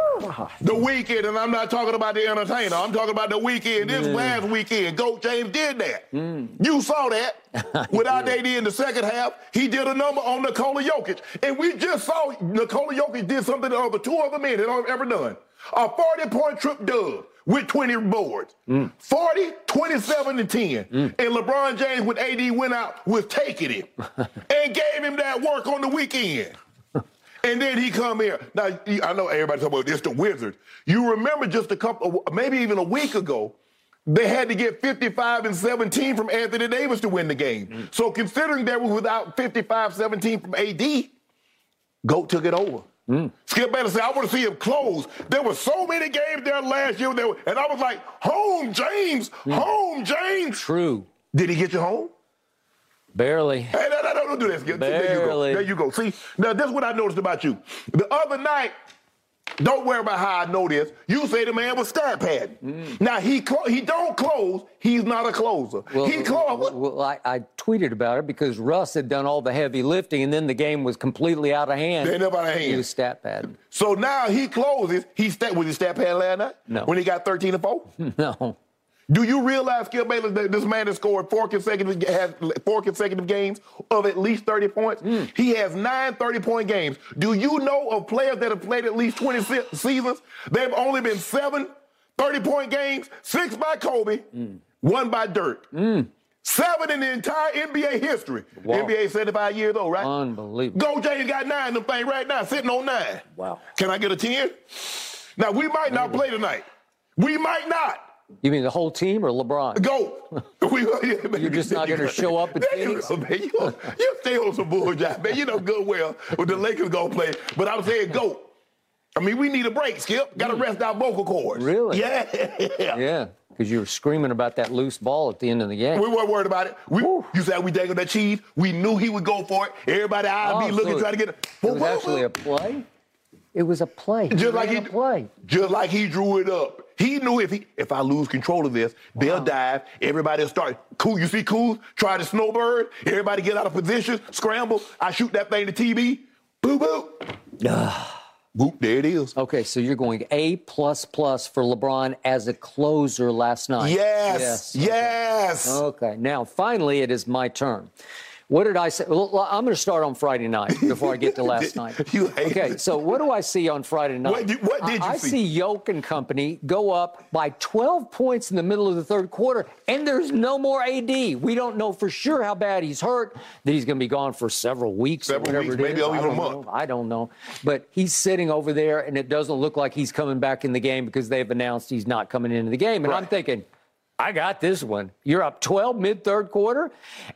The weekend, and I'm not talking about the entertainer. I'm talking about the weekend. This last weekend, Goat James did that. Mm. You saw that. Without AD in the second half, he did a number on Nikola Jokic. And we just saw Nikola Jokic did something the other two other men that have ever done. A 40-point trip dub with 20 boards. Mm. 40, 27, to 10. Mm. And LeBron James with AD went out was taking it and gave him that work on the weekend. And then he come here. Now I know everybody talking about this the Wizards. You remember just a couple, maybe even a week ago, they had to get 55 and 17 from Anthony Davis to win the game. Mm. So considering they were without 55, 17 from AD, Goat took it over. Mm. Skip Bayless said, I want to see him close. There were so many games there last year, were, and I was like, home, James, mm. home, James.
True.
Did he get you home?
Barely.
Hey, no, no, no, don't do that. Skip. There you go.
Barely.
There you go. See, now this is what I noticed about you. The other night, don't worry about how I know this. You say the man was stat padding. Mm. Now he clo- he don't close. He's not a closer. he close.
well, I, I tweeted about it because Russ had done all the heavy lifting, and then the game was completely out of hand.
They never out of hand.
He was stat padding.
So now he closes. He stat was he stat pad last night?
No.
When he got 13 and 4?
No.
Do you realize, Skip Bayless, that this man has scored four consecutive has four consecutive games of at least 30 points?
Hmm.
He has nine 30-point games. Do you know of players that have played at least 20 se- seasons? They've only been seven 30-point games, six by Kobe,
Hmm.
one by Dirk. Seven in the entire NBA history.
Wow.
NBA 75 years old, right?
Unbelievable.
Go James got nine of them things right now, sitting on nine.
Wow.
Can I get a 10? Now, we might not play tonight. We might not.
You mean the whole team or LeBron?
Go. We,
You're just not gonna show up at
you
Phoenix?
go, man. You, you stay on some bullshit, man. You know good well what the Lakers gonna play. But I'm saying go. I mean, we need a break, Skip. Got to mm. rest our vocal cords.
Really?
Yeah.
Yeah, because you were screaming about that loose ball at the end of the game.
We weren't worried about it. We, you said we dangled that cheese. We knew he would go for it. Everybody eyes
Oh,
be looking,
so
trying to get it.
It was actually a play. It was a play. He
like he
a play.
just like he drew it up. He knew if he if I lose control of this, they'll dive. Everybody will start. Cool, you see, cool. Try to snowbird. Everybody get out of position, scramble. I shoot that thing to TB. Boo boop. Boop. There it is.
Okay, so you're going A plus plus for LeBron as a closer last night.
Yes. Yes.
Okay, now finally it is my turn. What did I say? Well, I'm going to start on Friday night before I get to last night.
You hate
okay,
it.
so what do I see on Friday night?
What did- what did you
I, I
see?
see Yoke and company go up by 12 points in the middle of the third quarter, and there's no more AD. We don't know for sure how bad he's hurt, that he's going to be gone for several weeks
Several
or whatever
weeks, maybe even a month.
know. I don't know. But he's sitting over there, and it doesn't look like he's coming back in the game because they've announced he's not coming into the game. And I'm thinking, I got this one. You're up 12 mid third quarter.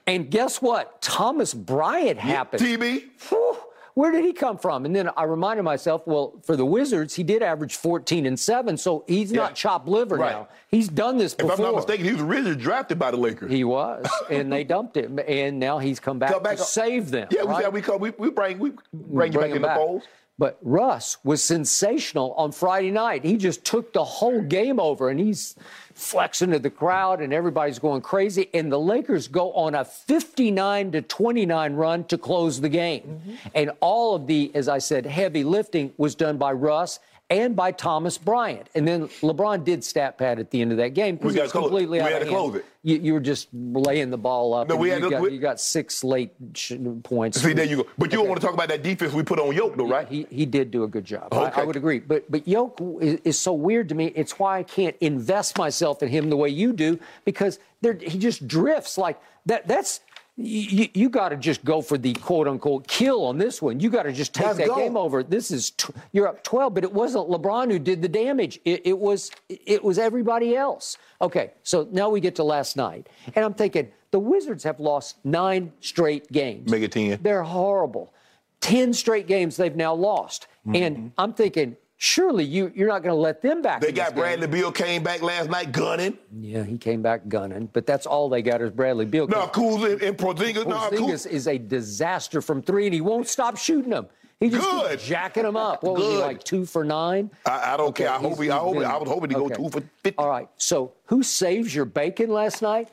And guess what? Thomas Bryant happened.
TB.
Whew, where did he come from? And then I reminded myself, well, for the Wizards, he did average 14 and 7, so he's
Yeah.
not chopped liver
Right.
now. He's done this before. If.
I'm not mistaken, he was originally drafted by the Lakers.
He was, and they dumped him, and now he's come back,
Come back
to
up.
save them.
yeah, we,
right?
we. We, we bring we bring you back
him
in the fold.
But Russ was sensational on Friday night. He just took the whole game over and he's flexing to the crowd and everybody's going crazy. And the Lakers go on a 59 to 29 run to close the game.
Mm-hmm.
And all of the, as I said, heavy lifting was done by Russ and by Thomas Bryant. And then LeBron did stat pad at the end of that game because it was
close it.
completely
We
out
had
of
to
hand.
close it.
You, you were just laying the ball up.
No, we
you,
had to-
got,
we-
you got six late sh- points.
See, there you go. But you don't want to talk about that defense we put on Yoke, though, right?
He, he did do a good job. I,
Okay.
I would agree. But but Yoke is, is so weird to me. It's why I can't invest myself in him the way you do because there, he just drifts like that. That's you, you got to just go for the quote unquote kill on this one. You got to just take
Let's
that
go.
game over. This is tw- you're up 12, but it wasn't LeBron who did the damage. It, it was it was everybody else. Okay, so now we get to last night, and I'm thinking the Wizards have lost nine straight games.
Make it 10.
They're horrible. 10 straight games they've now lost. And mm-hmm. I'm thinking, surely you, you're not going to let them back.
They got. Bradley Beal came back last night gunning.
Yeah, he came back gunning, but that's all they got is Bradley Beal.
No, Kuz and, and Porzingis. No,
Porzingis
Kuz.
is a disaster from three, and he won't stop shooting them. He just
Good.
jacking them up. What was he like two for nine?
I, I don't care. I hope he. I hope.
been-
I was hoping to go two for fifty.
All right. So who saves your bacon last night?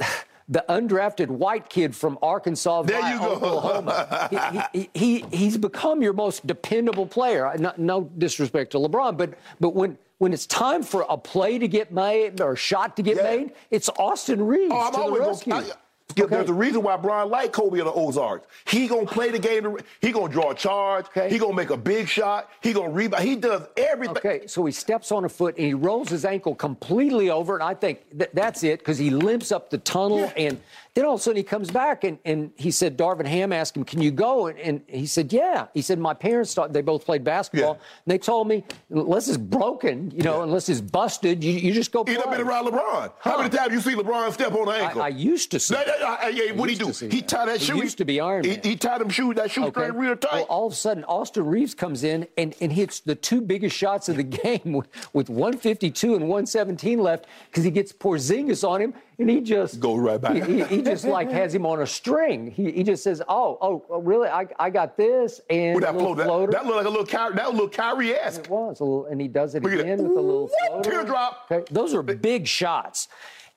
The undrafted white kid from Arkansas
There
via
you go.
Oklahoma. he, he, he, he's become your most dependable player. No, no disrespect to LeBron, but but when when it's time for a play to get made or a shot to get
Yeah.
made, it's Austin Reaves
Oh, I'm
to the rescue.
gonna, Skip, There's a reason why Brian like Kobe of the Ozarks. He gonna play the game. He gonna draw a charge.
Okay.
He gonna make a big shot. He gonna rebound. He does everything.
Okay, so he steps on a foot and he rolls his ankle completely over, and I think th- that's it because he limps up the tunnel, and then all of a sudden he comes back and, and he said, Darvin Ham asked him, "Can you go?" And, and he said, "Yeah." He said, "My parents thought they both played basketball,
Yeah.
and they told me unless it's broken, you know,
Yeah.
unless it's busted, you, you just go play."
He done been around LeBron. How many times you see LeBron step on an ankle?
I, I used to see.
No, no, no, yeah, what he do? He
that.
tied that shoe.
He used to be Iron
he,
Man.
He tied them shoe that shoe string real tight.
Well, all of a sudden, Austin Reaves comes in and, and hits the two biggest shots of the game with, with 152 and 117 left because he gets Porzingis on him and he just
Goes right back.
He, he, he just like has him on a string. He, he just says, "Oh, oh, oh, really? I, I got this." And
With that float,
floater.
that, that looked like a little Kyrie, that little Kyrie-esque.
It was a little, and he does it
Look
again with a little
What?
floater.
Teardrop.
Okay, those are big shots,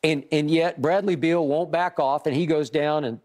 and and yet Bradley Beal won't back off, and he goes down and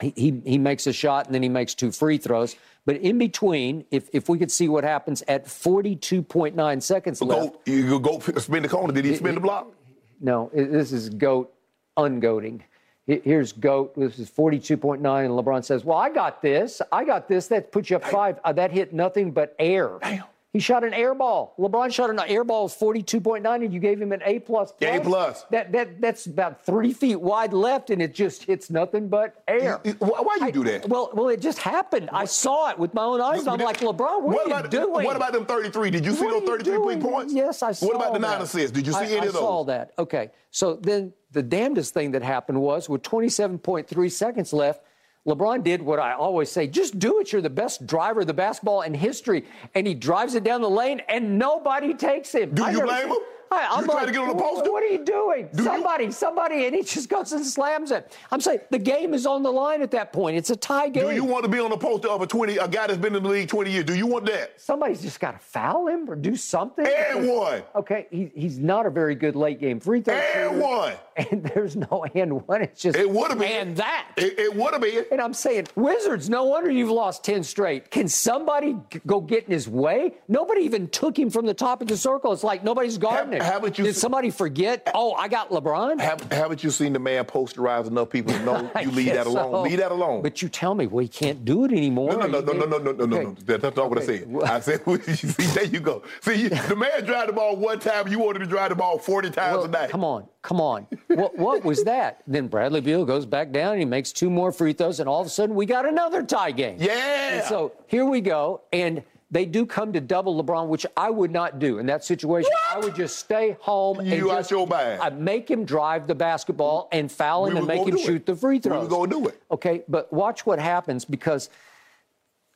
he, he he makes a shot, and then he makes two free throws. But in between, if if we could see what happens at 42.9 seconds left,
Go, you go go spin the corner. Did he spin the block?
No, this is goat ungoating. Here's goat. This is 42.9, and LeBron says, "Well, I got this. I got this. That puts you up five. Uh, that hit nothing but air."
Damn.
He shot an air ball. LeBron shot an air ball of 42.9, and you gave him an A plus.
A plus.
That that that's about three feet wide left, and it just hits nothing but air.
You- Why, why you do that?
Well, well, it just happened. I saw it with my own eyes. I'm like, LeBron, what, are
about,
you doing?
What about them 33? Did you see
What
those 33 point
doing?
points?
Yes, I saw
What about the
that.
nine assists? Did you see
I,
any
I
of those?
saw that. Okay. So then the damnedest thing that happened was with 27.3 seconds left, LeBron did what I always say just do it. You're the best driver of the basketball in history. And he drives it down the lane, and nobody takes him.
Do
I
you
never-
blame him?
I,
trying
like,
to get on the poster?
What are you doing?
Do you-
somebody, somebody, and he just goes and slams it. I'm saying the game is on the line at that point. It's a tie game.
Do you want to be on the poster of a 20, a guy that's been in the league 20 years? Do you want that?
Somebody's just got to foul him or do something.
And one.
Okay, he, he's not a very good late game free throw.
And
shooter.
one.
And there's no and one. It's just
It would have been.
and that.
It, it would have been.
and I'm saying, Wizards, no wonder you've lost 10 straight. Can somebody go get in his way? Nobody even took him from the top of the circle. It's like nobody's guarding ironic.
Haven't you?
Did somebody forget? Oh, I got LeBron.
Have, not you seen the man posterize enough people to know you leave that alone?
So.
Leave that alone.
But you tell me, well, can't do it anymore.
No, no, no, no, no, no, no, no,
okay.
no. That's not okay. what I said. I said, see, there you go. See, the man drive the ball one time. You wanted to drive the ball forty times
well,
a night.
Come on, come on. what, what was that? Then Bradley Beal goes back down and he makes two more free throws, and all of a sudden we got another tie game.
Yeah.
And so here we go, and they do come to double LeBron, which I would not do in that situation. I would just stay home and
You out
just
your bag.
I uh, make him drive the basketball and foul
We
him and make him shoot
it.
the free
We
throws.
was gonna do it.
Okay, but watch what happens because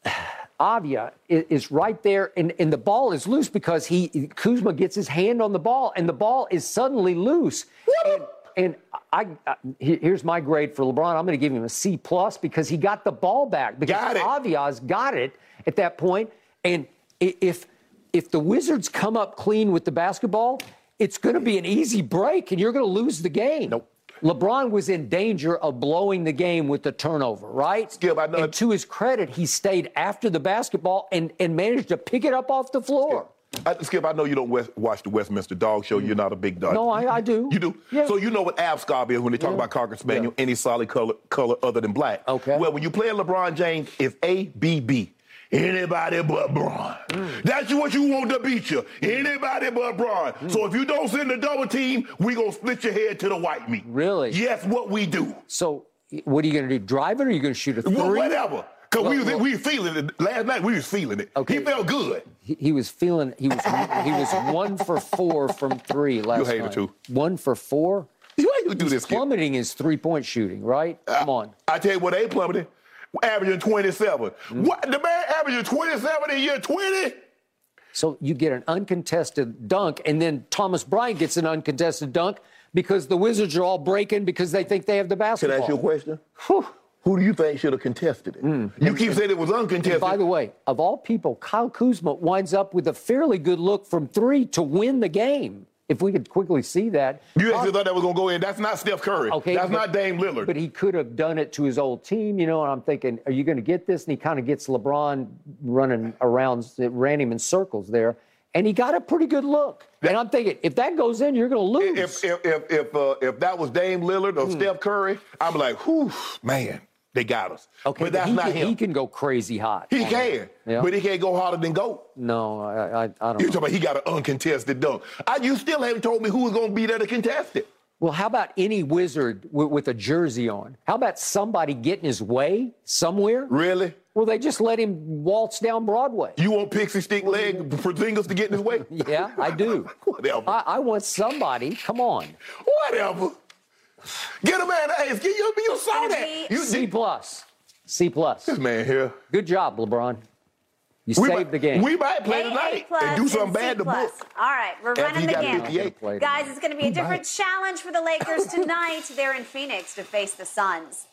Avdija is right there, and, and the ball is loose because he Kuzma gets his hand on the ball, and the ball is suddenly loose. And, and I, I here's my grade for LeBron. I'm going to give him a C plus because he got the ball back because
Got.
Avdija's got it at that point. And if if the Wizards come up clean with the basketball, it's going to be an easy break, and you're going to lose the game.
Nope.
LeBron was in danger of blowing the game with the turnover, right?
Skip, I know-
and to his credit, he stayed after the basketball and, and managed to pick it up off the floor.
I, Skip, I know you don't west, watch the Westminster Dog Show. You're not a big dog.
No, I, I do.
You do?
Yeah.
So you know what ASCOB is when they talk
Yeah.
about Cocker Spaniel,
Yeah.
any solid color, color other than black.
Okay.
Well, when you play LeBron James, it's A, B, B. Anybody but Bron.
Mm.
That's what you want to beat you. Anybody but Bron.
Mm.
So if you don't send the double team, we gonna split your head to the white meat.
Really?
Yes, what we do.
So, what are you going to do? Drive it, or are you going to shoot a three?
Wha- Whatever. Cause we
Well,
was
well-
we was feeling it last night. We was feeling it.
Okay.
He felt good.
He, he was feeling. He was. he was one for four from three last
hater
night.
too.
One for four.
Why you do this?
Plummeting his three-point shooting. Right? Come on.
I tell you what, they plummeted, averaging 27.
Mm.
What the man averaging 27 in year 20?
So you get an uncontested dunk, and then Thomas Bryant gets an uncontested dunk because the Wizards are all breaking because they think they have the basketball.
Can I
basketball.
ask you a question?
Whew.
Who do you think should have contested it? Mm. You keep saying it was uncontested.
By the way, of all people, Kyle Kuzma winds up with a fairly good look from three to win the game. If we could quickly see that.
you actually thought that was gonna go in. That's not Steph Curry.
Okay,
That's
but-
not Dame Lillard.
But he could have done it to his old team, you know. And I'm thinking, are you going to get this? And he kind of gets LeBron running around, ran him in circles there, and he got a pretty good look. and I'm thinking, if that goes in, you're going to lose.
if if if if, uh, if that was Dame Lillard or Steph Curry, I'm like, whew, man, they got us.
okay,
but that's
he
not
can,
him.
He can go crazy hot.
He can.
Yeah.
but he can't go harder than go.
no, I, I, I don't
You
know.
talking about he got an uncontested dunk? I, you still haven't told me who was gonna be there to contest it.
Well, how about any wizard w- with a jersey on? How about somebody getting his way somewhere?
Really?
Well, they just let him waltz down Broadway.
You want pixie stick leg for Porzingis to get in his way?
Yeah, I do.
Whatever.
I, I want somebody. Come on.
Whatever. Get a man. Hey, Get you, you saw
gonna
that. You
C plus. C plus.
This man here.
Good job, LeBron. You
We
saved
might,
the game.
We might play
A, A
tonight
plus
and do something
C
bad to
plus.
book.
All right, we're
After
running the
got
gamut.
58.
Play
Guys, it's going to be a different challenge for the Lakers tonight. They're in Phoenix to face the Suns.